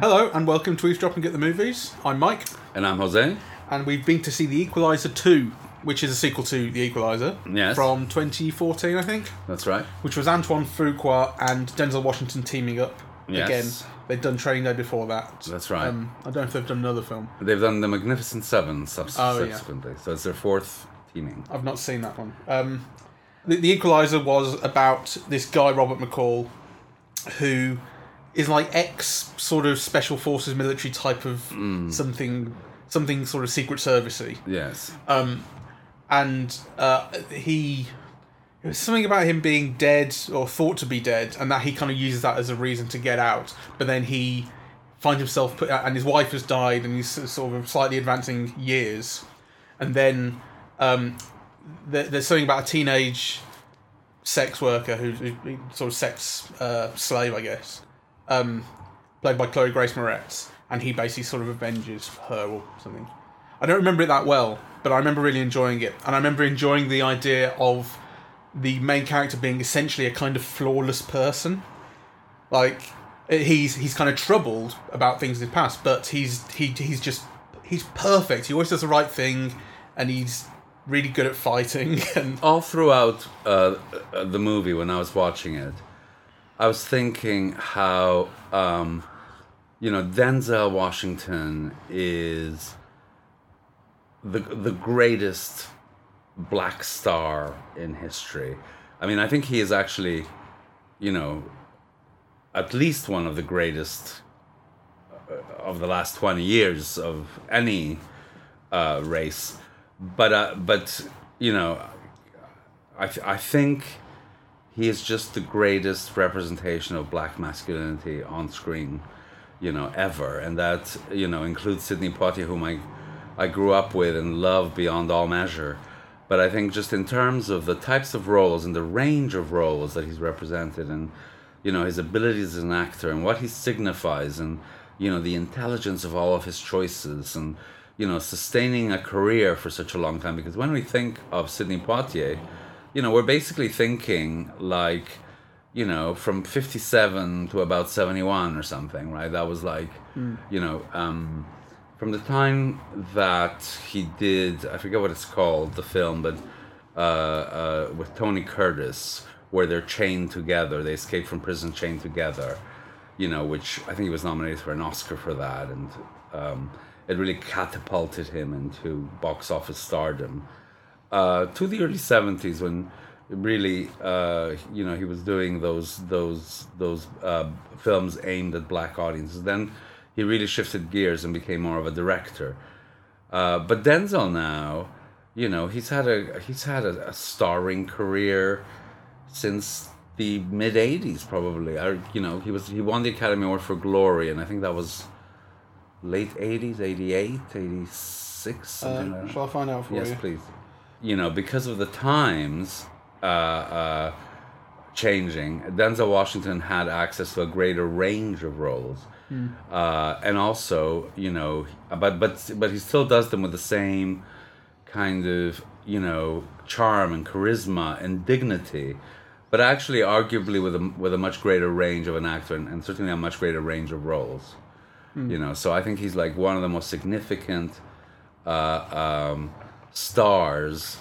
Hello and welcome to Eavesdropping at the Movies. I'm Mike, And I'm Jose. and we've been to see The Equalizer 2, which is a sequel to The Equalizer. Yes. From 2014, I think, That's right. which was Antoine Fuqua and Denzel Washington teaming up. Yes. Again, they'd done Training Day before that. That's right. Um, I don't know if they've done another film. They've done the Magnificent Seven subs- Oh, yeah. subsequently, so it's their fourth teaming. I've not seen that one. Um, the, the Equalizer was about this guy Robert McCall, who is like ex sort of special forces military type of something, something sort of secret servicey, Yes. um, and uh, he. It was something about him being dead or thought to be dead, and that he kind of uses that as a reason to get out. But then he finds himself put out, and his wife has died, and he's sort of slightly advancing years. And then um, there's something about a teenage sex worker who's who, sort of sex uh, slave, I guess, um, played by Chloe Grace Moretz, and he basically sort of avenges her or something. I don't remember it that well, but I remember really enjoying it, and I remember enjoying the idea of the main character being essentially a kind of flawless person. Like he's he's kind of troubled about things in his past, but he's he he's just he's perfect. He always does the right thing, and he's really good at fighting. And All throughout uh, the movie, when I was watching it, I was thinking how, um, you know, Denzel Washington is the the greatest black star in history. I mean, I think he is actually, you know, at least one of the greatest uh, of the last 20 years of any uh, race. But, uh, but you know, I, th- I think he is just the greatest representation of black masculinity on screen, you know, ever. And that, you know, includes Sidney Poitier, whom I, I grew up with and love beyond all measure. But I think just in terms of the types of roles and the range of roles that he's represented and, you know, his abilities as an actor and what he signifies and, you know, the intelligence of all of his choices and, you know, sustaining a career for such a long time. Because when we think of Sidney Poitier, you know, we're basically thinking like, you know, from 57 to about 71 or something, right? That was like, you know, um, from the time that he did, I forget what it's called, the film, but uh, uh, with Tony Curtis, where they're chained together, they escape from prison chained together, you know, which I think he was nominated for an Oscar for that, and um, it really catapulted him into box office stardom. Uh, to the early 70s when really uh, you know he was doing those those those uh, films aimed at black audiences. Then he really shifted gears and became more of a director. Uh, but Denzel now you know he's had a he's had a, a starring career since the mid 80s probably. Or you know he was he won the Academy Award for Glory and I think that was late 80s 88 86 something like uh, shall I find out for Yes, you? Yes, please. You know, because of the times uh, uh, changing, Denzel Washington had access to a greater range of roles, uh, and also, you know, but but but he still does them with the same kind of you know charm and charisma and dignity. But actually, arguably, with a with a much greater range of an actor, and, and certainly a much greater range of roles, you know. So I think he's like one of the most significant uh, um, stars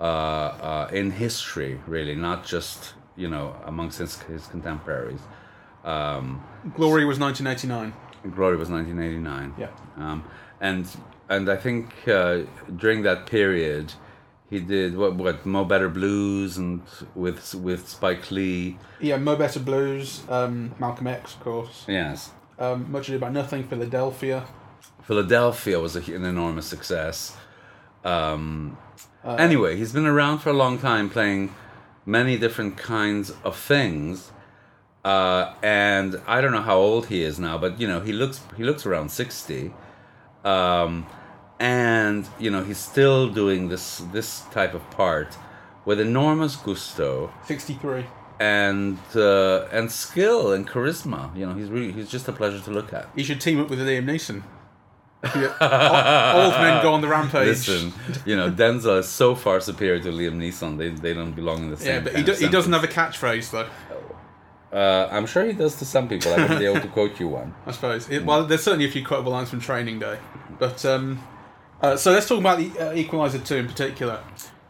uh, uh, in history, really, not just you know amongst his, his contemporaries. Um, Glory was 1989. Glory was 1989. Yeah. Um, and and I think uh, during that period, he did what what Mo Better Blues and with with Spike Lee. Yeah, Mo Better Blues, um, Malcolm X, of course. Yes. Um, Much Ado About Nothing, Philadelphia. Philadelphia was a, an enormous success. Um, anyway, he's been around for a long time, playing many different kinds of things. Uh, and I don't know how old he is now, but you know he looks he looks around sixty, um, and you know he's still doing this this type of part with enormous gusto 63. And uh, and skill and charisma. You know he's really he's just a pleasure to look at. He should team up with Liam Neeson. Yeah. Old men go on the rampage. Listen, you know, Denzel is so far superior to Liam Neeson. They, they don't belong in the same. yeah, but he, do, he doesn't have a catchphrase though. Uh, I'm sure he does to some people. I wouldn't be able to quote you one. I suppose. It, well, there's certainly a few quotable lines from Training Day, but um, uh, so let's talk about the uh, Equalizer two in particular.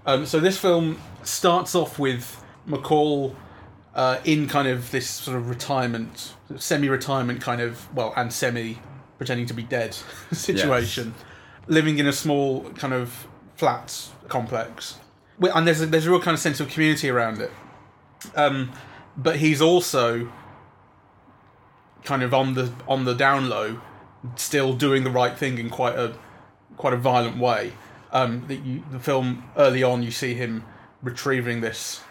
Um, so this film starts off with McCall uh, in kind of this sort of retirement, semi-retirement kind of well, and semi pretending to be dead situation, living in a small kind of flat complex, and there's a, there's a real kind of sense of community around it. Um, but he's also kind of on the on the down low, still doing the right thing in quite a quite a violent way. Um, that you, the film early on, you see him retrieving this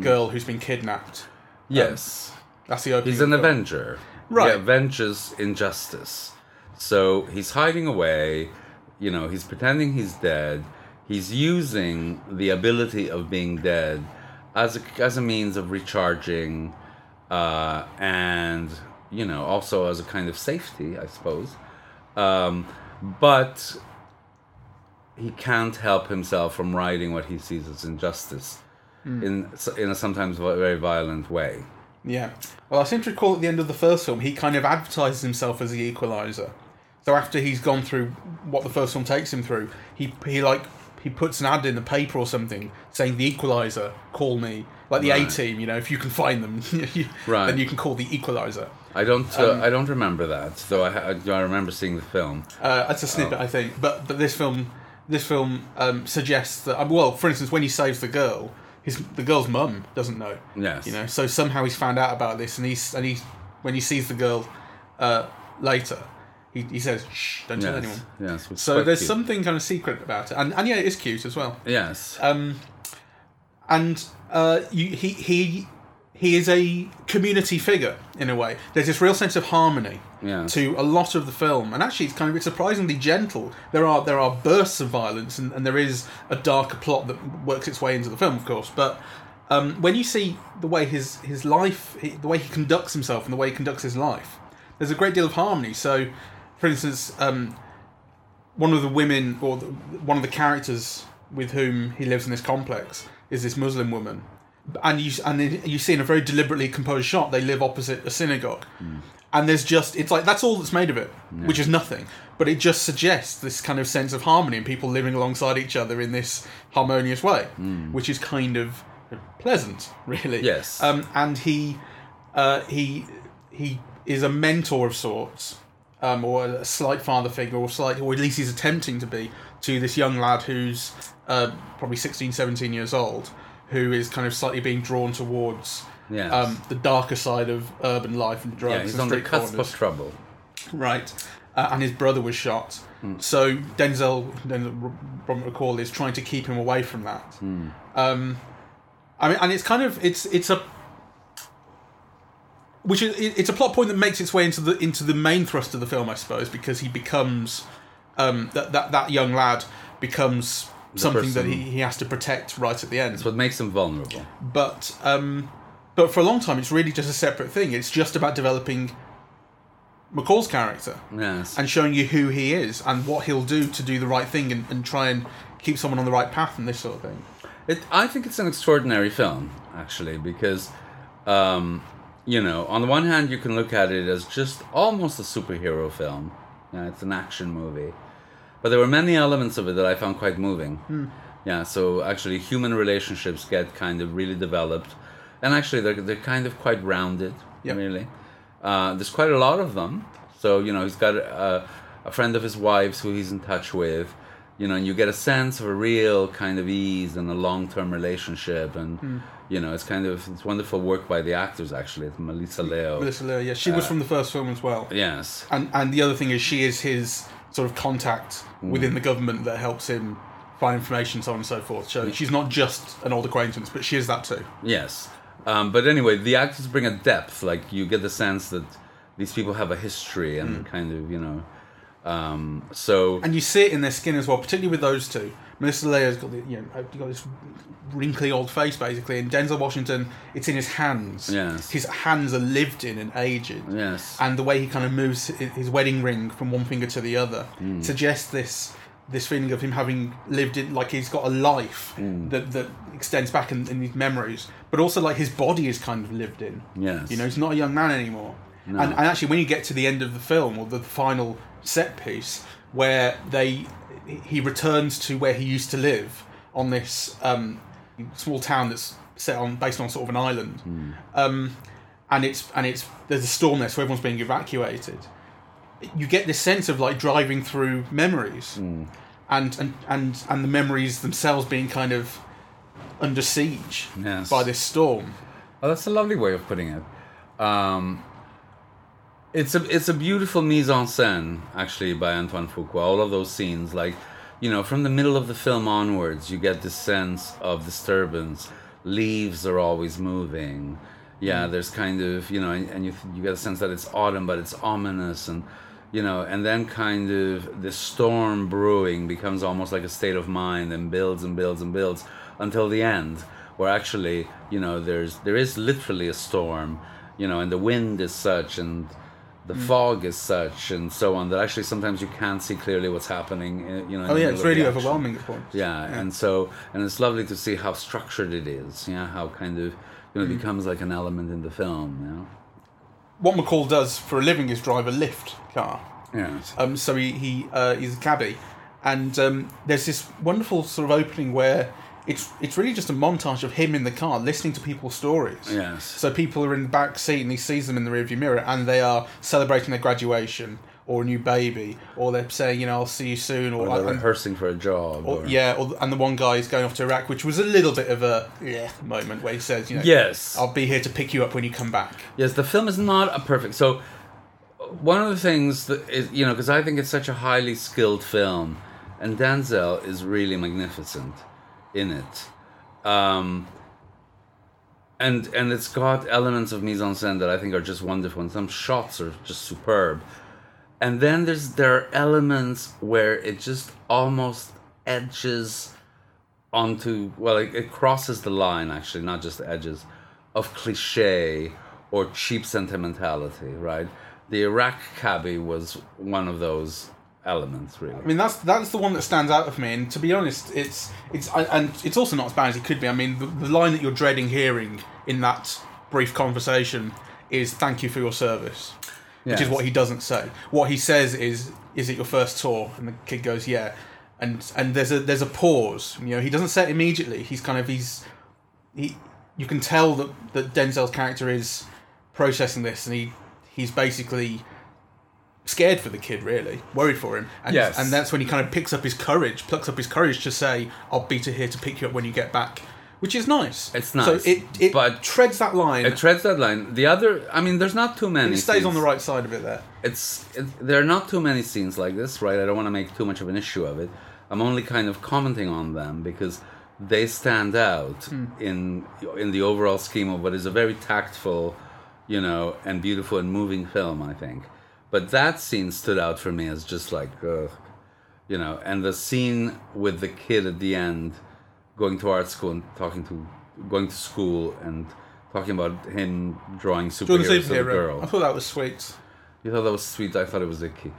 girl who's been kidnapped. Yes. That's the opening. He's an avenger. Right. He avenges injustice. So he's hiding away, you know, he's pretending he's dead. He's using the ability of being dead as a, as a means of recharging uh, and, you know, also as a kind of safety, I suppose. Um, but he can't help himself from righting what he sees as injustice in, in a sometimes very violent way. Yeah. Well, I seem to recall at the end of the first film, he kind of advertises himself as the equalizer. So after he's gone through what the first film takes him through, he he like he puts an ad in the paper or something saying the equalizer, call me. Like the A team, you know, if you can find them, you- Right. then you can call the equalizer. I don't. Uh, Um, I don't remember that. Though I, ha- I remember seeing the film. Uh, that's a snippet, Oh. I think. But but this film this film um, suggests that um, well, for instance, when he saves the girl, his the girl's mum doesn't know. Yes. You know, so somehow he's found out about this, and he's and he when he sees the girl uh, later, he, he says, "Shh, don't tell Yes. anyone." Yes. So there's cute. something kind of secret about it, and and yeah, it is cute as well. Yes. Um, and uh, you, he he he is a community figure in a way. There's this real sense of harmony Yeah. to a lot of the film, and actually, it's kind of it's surprisingly gentle. There are there are bursts of violence, and, and there is a darker plot that works its way into the film, of course. But um, when you see the way his his life, he, the way he conducts himself, and the way he conducts his life, there's a great deal of harmony. So, for instance, um, one of the women or the, one of the characters with whom he lives in this complex is this Muslim woman, and you and you see in a very deliberately composed shot they live opposite a synagogue, and there's just it's like that's all that's made of it, which is nothing, but it just suggests this kind of sense of harmony and people living alongside each other in this harmonious way, which is kind of pleasant, really. Yes. Um, and he uh, he he is a mentor of sorts, um, or a slight father figure, or slight, or at least he's attempting to be to this young lad who's uh, probably 16, 17 years old, who is kind of slightly being drawn towards Yes. um, the darker side of urban life and drugs yeah. He's and on the street cusp corners. of trouble. Right. Uh, and his brother was shot. So Denzel, Denzel Robert McCall is trying to keep him away from that. Um, I mean, and it's kind of it's it's a which is it's a plot point that makes its way into the into the main thrust of the film, I suppose, because he becomes um, that that that young lad becomes something that he, he has to protect right at the end It's what makes him vulnerable. but um, but for a long time it's really just a separate thing. It's just about developing McCall's character Yes. and showing you who he is and what he'll do to do the right thing and, and try and keep someone on the right path and this sort of thing. It, I think it's an extraordinary film, actually, because, um, you know, on the one hand, you can look at it as just almost a superhero film. Yeah, it's an action movie. But there were many elements of it that I found quite moving. Hmm. Yeah, so actually, human relationships get kind of really developed. And actually, they're, they're kind of quite rounded, Yep. really. Uh, there's quite a lot of them. So, you know, he's got a, a friend of his wife's who he's in touch with you know, and you get a sense of a real kind of ease and a long-term relationship, and Hmm. you know, it's kind of it's wonderful work by the actors actually. It's Melissa Leo. Melissa Leo, yeah, she was from the first film as well. Yes, And and the other thing is she is his sort of contact within the government that helps him find information, so on and so forth. So she's not just an old acquaintance, but she is that too. yes. Um, but anyway, the actors bring a depth. Like you get the sense that these people have a history and kind of you know, Um, so And you see it in their skin as well, particularly with those two. Melissa Leo's got the, you know uh, got this wrinkly old face basically, and Denzel Washington, it's in his hands. Yes. his hands are lived in and aged. yes, and the way he kind of moves his wedding ring from one finger to the other Mm. suggests this this feeling of him having lived in like he's got a life Mm. that that extends back in, in his memories, but also like his body is kind of lived in. yes, You know, he's not a young man anymore. No. And, and actually, when you get to the end of the film or the final set piece, where they he returns to where he used to live on this um, small town that's set on based on sort of an island, um, and it's and it's there's a storm there, so everyone's being evacuated. You get this sense of like driving through memories, and, and and and the memories themselves being kind of under siege Yes. by this storm. Oh, that's a lovely way of putting it. Um, it's a it's a beautiful mise en scène actually by Antoine Fuqua. All of those scenes, like you know, from the middle of the film onwards, you get this sense of disturbance. Leaves are always moving. Yeah, there's kind of you know, and, and you you get a sense that it's autumn, but it's ominous and. You know, and then kind of the storm brewing becomes almost like a state of mind and builds and builds and builds until the end, where actually, you know, there's there is literally a storm, you know, and the wind is such and the fog is such and so on that actually sometimes you can't see clearly what's happening. uh, You know. Oh yeah, it's really overwhelming at points. Yeah, and so and it's lovely to see how structured it is. Yeah, how kind of you know it becomes like an element in the film. You know. What McCall does for a living is drive a Lyft car. Yes. Um, so he, he uh, he's a cabbie, and um, there's this wonderful sort of opening where it's it's really just a montage of him in the car listening to people's stories. Yes. So people are in the back seat and he sees them in the rearview mirror, and they are celebrating their graduation or a new baby, or they're saying, you know, I'll see you soon, or, Or like, they're and- rehearsing for a job. or or- yeah, or, and the one guy is going off to Iraq, which was a little bit of a yeah moment where he says, you know, Yes. I'll be here to pick you up when you come back. Yes, the film is not a perfect. So, one of the things that is, you know, because I think it's such a highly skilled film, and Denzel is really magnificent in it. Um, and and it's got elements of mise en scène that I think are just wonderful, and some shots are just superb. And then there's there are elements where it just almost edges onto well it, it crosses the line actually not just edges of cliche or cheap sentimentality right the iraq cabbie was one of those elements really I mean, that's that's the one that stands out for me. And to be honest, it's it's I- and it's also not as bad as it could be. I mean, the, the line that you're dreading hearing in that brief conversation is "Thank you for your service," which is what he doesn't say. What he says is, "Is it your first tour?" And the kid goes, "Yeah." And and there's a there's a pause. You know, he doesn't say it immediately. He's kind of he's he. You can tell that that Denzel's character is processing this, and he he's basically scared for the kid, really worried for him. And, Yes. and that's when he kind of picks up his courage, plucks up his courage to say, "I'll be to here to pick you up when you get back," which is nice. It's So nice, it it but- treads that line. it treads that line the other i mean there's not too many it stays on the right side of it there. it's it, there are not too many scenes like this right i don't want to make too much of an issue of it i'm only kind of commenting on them because they stand out hmm. in in the overall scheme of what is a very tactful you know and beautiful and moving film i think but that scene stood out for me as just like ugh, you know and the scene with the kid at the end going to art school and talking to going to school and talking about him drawing superheroes as a girl I thought that was sweet. you thought that was sweet. I thought it was icky.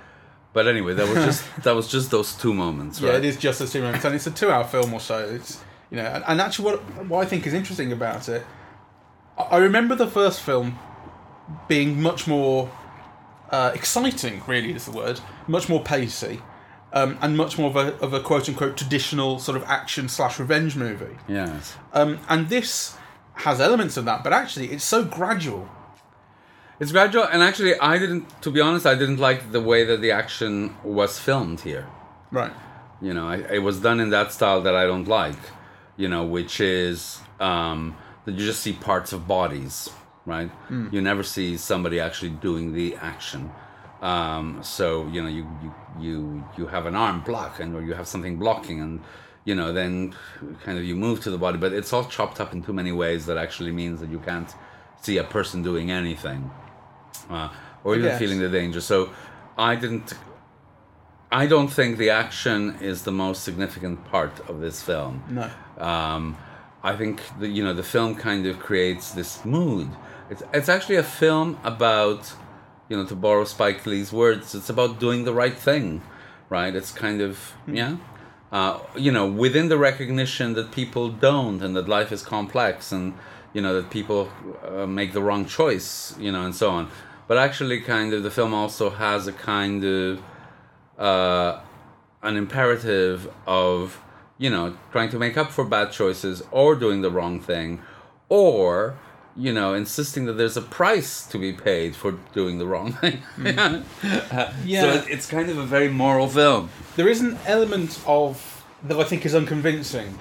But anyway, that was just that was just those two moments, right? Yeah, it is just a two moments, and it's a two-hour film or so. It's you know, and, and actually, what what I think is interesting about it, I I remember the first film being much more uh, exciting. Really, is the word. Much more pacey, um, and much more of a of a quote unquote traditional sort of action slash revenge movie. Yes. Um, and this has elements of that, but actually, it's so gradual. It's gradual, and actually, I didn't. To be honest, I didn't like the way that the action was filmed here. Right. You know, I, it was done in that style that I don't like. You know, which is um, that you just see parts of bodies, right? You never see somebody actually doing the action. Um, so you know, you, you you you have an arm block, and or you have something blocking, and you know, then kind of you move to the body, but it's all chopped up in too many ways that actually means that you can't see a person doing anything, uh, or even guess. feeling the danger. So I didn't I don't think the action is the most significant part of this film. No. Um, I think the you know the film kind of creates this mood. It's it's actually a film about you know to borrow Spike Lee's words. It's about doing the right thing, right? It's kind of yeah. Uh, you know, within the recognition that people don't, and that life is complex, and you know that people uh, make the wrong choice, you know, and so on. But actually, kind of, the film also has a kind of uh, an imperative of you know trying to make up for bad choices or doing the wrong thing or you know insisting that there's a price to be paid for doing the wrong thing Yeah. so it's kind of a very moral film There is an element of that I think is unconvincing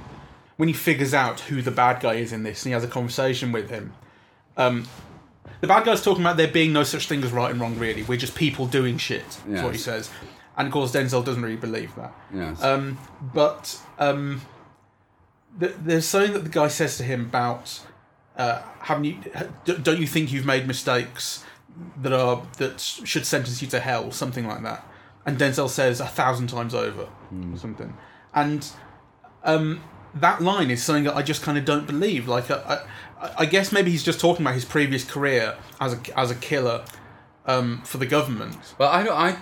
when he figures out who the bad guy is in this and he has a conversation with him. Um, the bad guy's talking about there being no such thing as right and wrong, really. We're just people doing shit, is what he says. And of course, Denzel doesn't really believe that. yes Um, but um, th- there's something that the guy says to him about uh, haven't you? Don't you think you've made mistakes that are that should sentence you to hell? Something like that. And Denzel says a thousand times over or something. And um, that line is something that I just kind of don't believe. Like I, I, I guess maybe he's just talking about his previous career as a as a killer um, for the government. well i don't i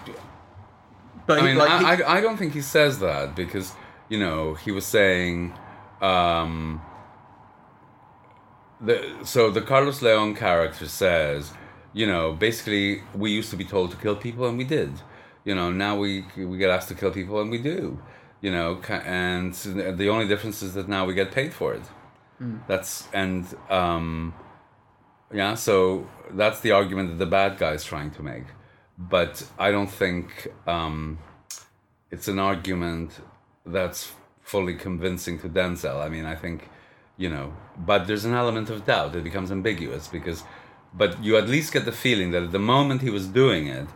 But I mean, like, I, he- I, I don't think he says that because, you know, he was saying, um, the, so the Carlos Leon character says, you know, basically we used to be told to kill people and we did, you know, now we, we get asked to kill people and we do, you know, and the only difference is that now we get paid for it. That's, and, um, yeah, so that's the argument that the bad guy is trying to make. But I don't think um, it's an argument that's fully convincing to Denzel. I mean, I think, you know, but there's an element of doubt. It becomes ambiguous because, but you at least get the feeling that at the moment he was doing it,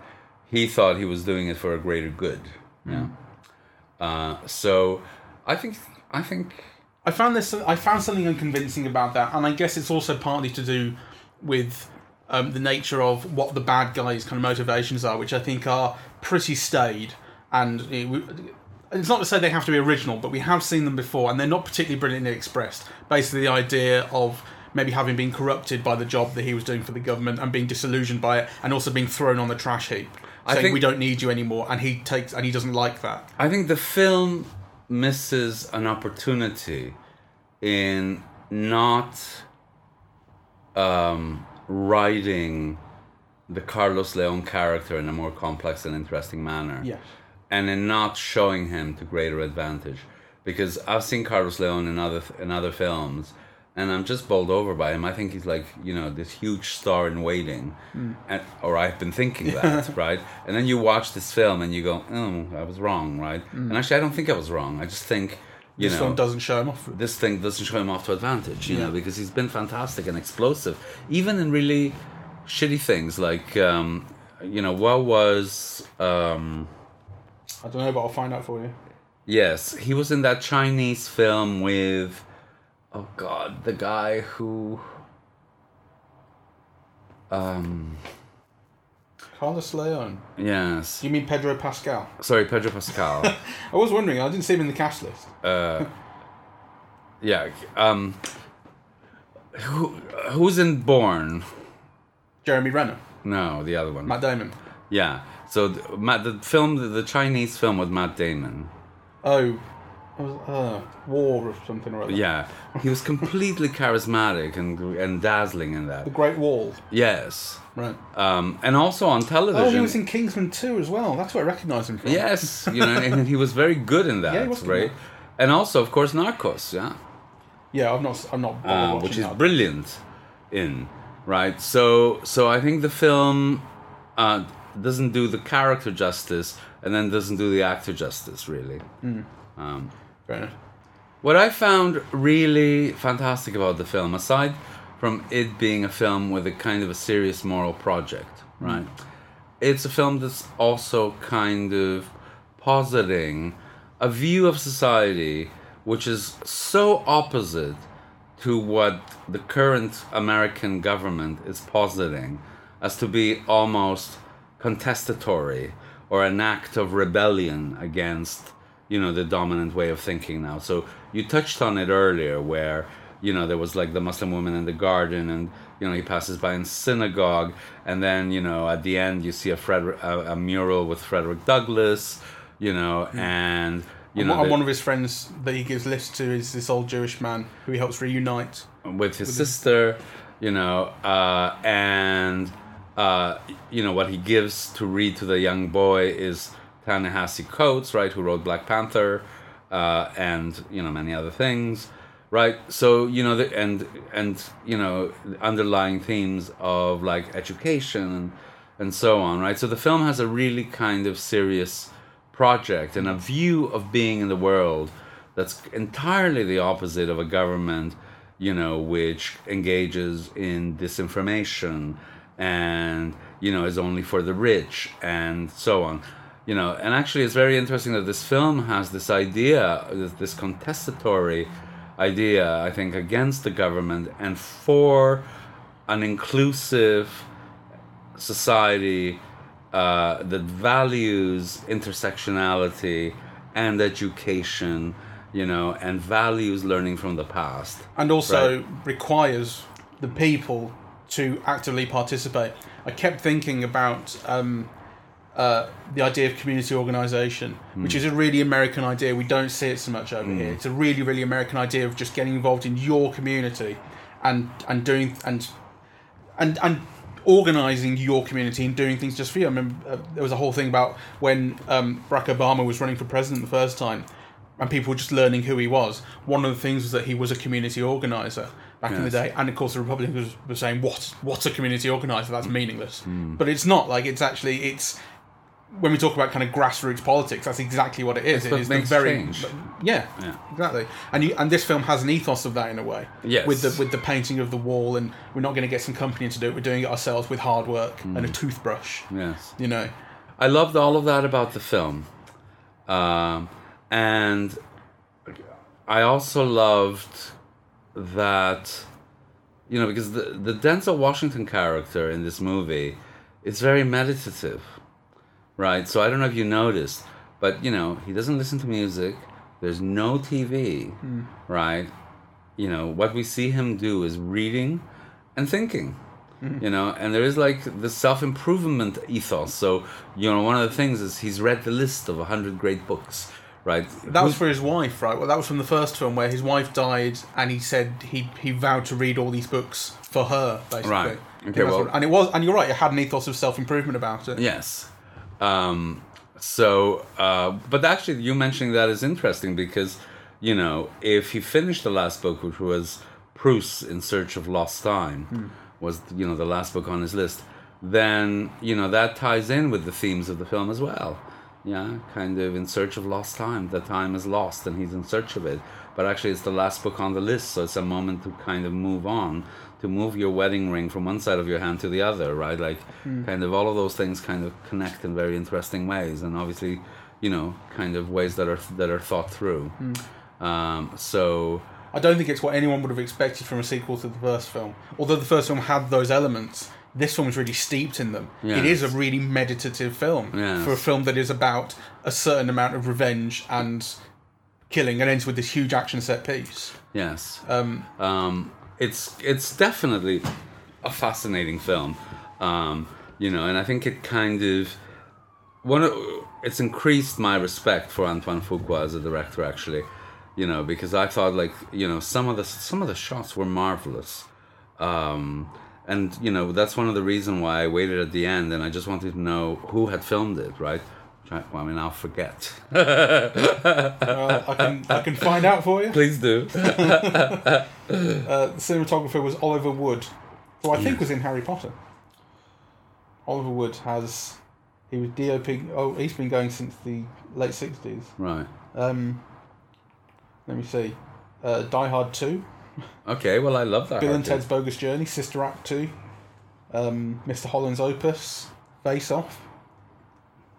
he thought he was doing it for a greater good. Yeah. Uh, so I think, I think, I found this. I found something unconvincing about that, and I guess it's also partly to do with um, the nature of what the bad guys' kind of motivations are, which I think are pretty staid. And it's not to say they have to be original, but we have seen them before, and they're not particularly brilliantly expressed. Basically, the idea of maybe having been corrupted by the job that he was doing for the government and being disillusioned by it, and also being thrown on the trash heap, I saying think- we don't need you anymore, and he takes and he doesn't like that. I think the film misses an opportunity in not um, writing the Carlos Leon character in a more complex and interesting manner. Yes. And in not showing him to greater advantage. Because I've seen Carlos Leon in other in other films and I'm just bowled over by him. I think he's like, you know, this huge star in waiting. And, or I've been thinking that, right? And then you watch this film and you go, oh, I was wrong, right? And actually, I don't think I was wrong. I just think, you This know, one doesn't show him off. this thing doesn't show him off to advantage, you know, because he's been fantastic and explosive, even in really shitty things like, um, you know, what was, um, I don't know, but I'll find out for you. yes, he was in that Chinese film with, oh God, the guy who, um, Carlos Leon. yes, You mean Pedro Pascal? sorry, Pedro Pascal. I was wondering. I didn't see him in the cast list. Uh. yeah, um, who, who's in Bourne? Jeremy Renner, No, the other one. Matt Damon. Yeah. So the, Matt, the film, the, the Chinese film with Matt Damon. Oh, it was, uh, War or something or other. Yeah, he was completely charismatic and and dazzling in that. The. Great Wall. Yes. Right. Um, and also on television. Oh, he was in Kingsman 2 as well. That's where I recognise him from. Yes, you know, and he was very good in that, Yeah, he was right? And also, of course, Narcos. Yeah. Yeah, I've not. I'm not. uh, which is that. brilliant in right so so i think the film uh, doesn't do the character justice and then doesn't do the actor justice really. Um, Fair what i found really fantastic about the film aside from it being a film with a kind of a serious moral project right it's a film that's also kind of positing a view of society which is so opposite to what the current American government is positing as to be almost contestatory or an act of rebellion against you know the dominant way of thinking now. So you touched on it earlier, where you know there was like the Muslim woman in the garden, and you know he passes by in synagogue, and then you know at the end you see a Frederick a, a mural with Frederick Douglass, you know, and you And know one- the- one of his friends that he gives lifts to is this old Jewish man who he helps reunite. with his sister, you know, uh, and uh, you know what he gives to read to the young boy is Ta-Nehisi Coates, right, who wrote Black Panther, uh, and you know many other things, right? So you know, the, and and you know underlying themes of like education and and so on, right? So the film has a really kind of serious project and a view of being in the world that's entirely the opposite of a government, you know, which engages in disinformation and, you know, is only for the rich and so on. You know, and actually, it's very interesting that this film has this idea, this, contestatory idea, I think, against the government and for an inclusive society uh, that values intersectionality and education, you know, and values learning from the past. and also Right. requires the people to actively participate. I kept thinking about um, uh, the idea of community organisation, which is a really American idea. We don't see it so much over here. It's a really, really American idea of just getting involved in your community and and doing and and and organizing your community and doing things just for you. I remember uh, there was a whole thing about when um, Barack Obama was running for president the first time, and people were just learning who he was. One of the things was that he was a community organizer back in the day, and of course the Republicans were saying, "What? What's a community organizer? That's meaningless." But it's not. Like it's actually it's. When we talk about kind of grassroots politics, that's exactly what it is. It's It is the very yeah, Yeah. exactly. And you and this film has an ethos of that in a way. Yes. With the with the painting of the wall, and we're not going to get some company to do it. We're doing it ourselves with hard work Mm. and a toothbrush. Yes. You know. I loved all of that about the film. Um, and I also loved that, you know, because the, the Denzel Washington character in this movie is very meditative, right? So I don't know if you noticed, but, you know, he doesn't listen to music, there's no TV, hmm. right? You know, what we see him do is reading and thinking hmm. you know and there is like the self-improvement ethos. So you know one of the things is he's read the list of 100 great books right That was for his wife, right? Well, that was from the first film where his wife died, and he said he he vowed to read all these books for her, basically. Right. Okay, well- what- and it was, and you're right. It had an ethos of self improvement about it. yes um so uh but actually you mentioning that is interesting because you know if he finished the last book which was Proust in search of lost time was you know the last book on his list then you know that ties in with the themes of the film as well yeah kind of in search of lost time. The time is lost and he's in search of it. But actually it's the last book on the list so it's a moment to kind of move on to move your wedding ring from one side of your hand to the other right? Like kind of all of those things kind of connect in very interesting ways and obviously you know kind of ways that are that are thought through. Um, so I don't think it's what anyone would have expected from a sequel to the first film. Although the first film had those elements, this film is really steeped in them. It is a really meditative film for a film that is about a certain amount of revenge and killing, and ends with this huge action set piece. Yes. Um, Um, it's it's definitely a fascinating film. Um, you know, and I think it kind of one of it's increased my respect for Antoine Fuqua as a director actually. You know, because I thought like, you know, some of the some of the shots were marvelous. Um, and you know, that's one of the reason why I waited at the end and I just wanted to know who had filmed it, right? Well, I mean, I'll forget. well, I can I can find out for you. Please do. Uh, the cinematographer was Oliver Wood, who I think was in Harry Potter. Oliver Wood has he was DOP. Oh, he's been going since the late sixties. right. Um, let me see. Uh, Die Hard Two, Okay. Well, I love that. Bill and Ted's Bogus Journey, Sister Act Two, um, Mr. Holland's Opus, Face Off,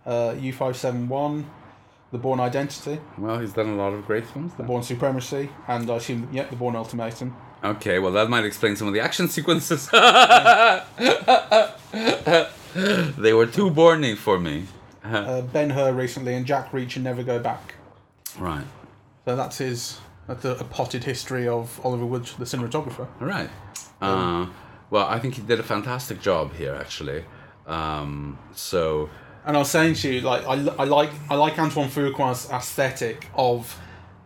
uh, U five seven one, The Bourne Identity, Well, he's done a lot of great films. The. Bourne Supremacy, and I assume yeah, The Bourne Ultimatum. Okay, well, that might explain some of the action sequences. they were too Borny for me. uh, Ben Hur recently, and Jack Reacher Never Go Back. Right. So that's his that's a, a potted history of Oliver Wood, the cinematographer. All right. Uh, well, I think he did a fantastic job here, actually. Um, so, And I was saying to you, like I, I like I like Antoine Fuqua's aesthetic of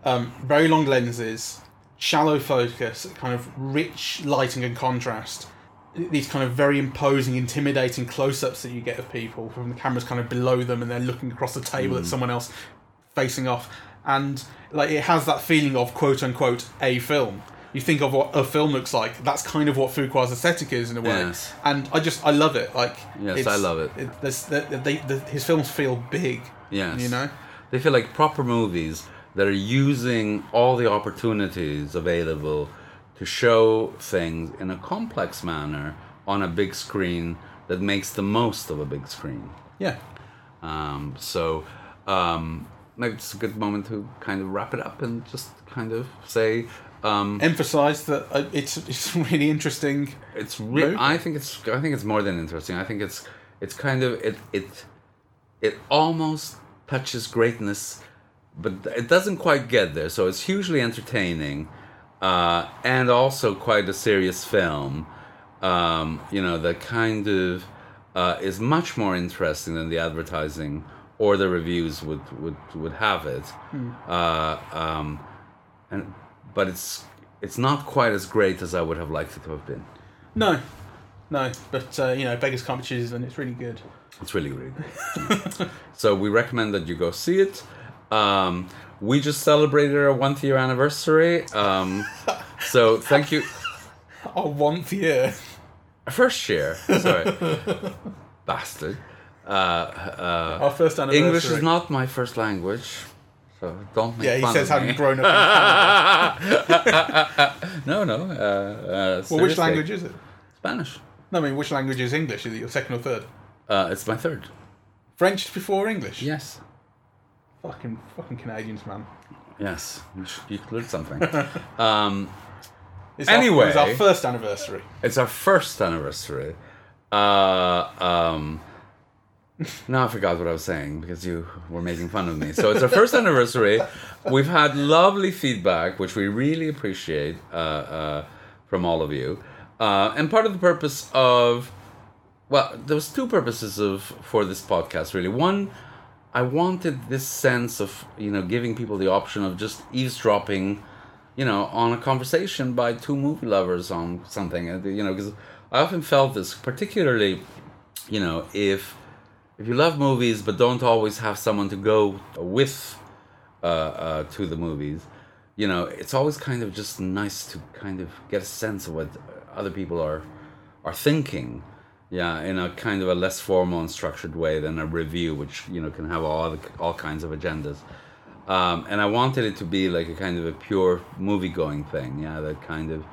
um, very long lenses, shallow focus, kind of rich lighting and contrast. These kind of very imposing, intimidating close-ups that you get of people from the cameras kind of below them, and they're looking across the table at someone else facing off, and like it has that feeling of quote unquote a film. You think of what a film looks like. That's kind of what Fuqua's aesthetic is in a way, Yes. and I just I love it. Like Yes, I love it. it they, the, his films feel big. yes. You know? They feel like proper movies that are using all the opportunities available to show things in a complex manner on a big screen that makes the most of a big screen. Yeah. Um, so, um, maybe it's a good moment to kind of wrap it up and just kind of say um, Emphasize that uh, it's it's really interesting. it's. Re- Movie. I think it's. I think it's more than interesting. I think it's. It's kind of it. It. It almost touches greatness, but it doesn't quite get there. So it's hugely entertaining, uh, and also quite a serious film. Um, you know, that kind of uh, is much more interesting than the advertising or the reviews would would would have it. Uh, um, and but it's it's not quite as great as I would have liked it to have been. No, no, but uh, you know, beggars can't be choosers, and it's really good. It's really, really good. so we recommend that you go see it. Um, we just celebrated our one year anniversary. Um, so thank you. Oh, one year. First year, sorry, bastard. Uh, uh, Our first anniversary. English is not my first language, so don't make Yeah, he fun says having grown up. In no, no. Uh, uh, well, which seriously. language is it? Spanish. No, I mean, which language is English? Is it your second or third? Uh, it's my third. French before English. Yes. Fucking, fucking Canadians, man. Yes. You, should, you learned something. um, It's our, Anyway. it was our first anniversary. It's our first anniversary. Uh, um, now I forgot what I was saying because you were making fun of me. So it's our first anniversary. We've had lovely feedback, which we really appreciate uh, uh, from all of you. Uh, and part of the purpose of well, there was two purposes of for this podcast really. One, I wanted this sense of you know giving people the option of just eavesdropping, you know, on a conversation by two movie lovers on something. You know, because I often felt this, particularly, you know, if if you love movies but don't always have someone to go with uh, uh, to the movies, you know, it's always kind of just nice to kind of get a sense of what other people are are thinking. Yeah, in a kind of a less formal and structured way than a review, which you know can have all the, all kinds of agendas. Um, and I wanted it to be like a kind of a pure movie going thing. Yeah, that kind of.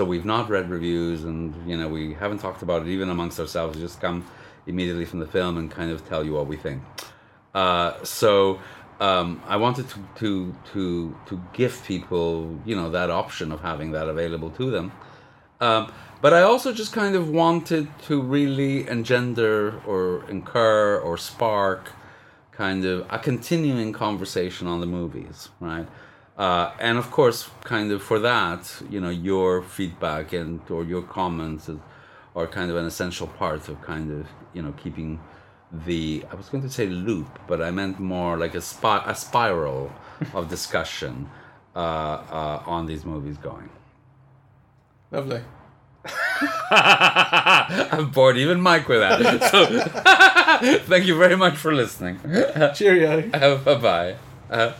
So we've not read reviews, and you know we haven't talked about it even amongst ourselves. We just come immediately from the film and kind of tell you what we think. Uh, so um, I wanted to, to to to give people you know that option of having that available to them. Um, but I also just kind of wanted to really engender or incur or spark kind of a continuing conversation on the movies, right? Uh, and of course, kind of for that, you know, your feedback and or your comments are kind of an essential part of kind of you know keeping the I was going to say loop, but I meant more like a spi- a spiral of discussion uh, uh, on these movies going. Lovely. I've bored even Mike with that. So, thank you very much for listening. Cheerio. bye bye. Uh,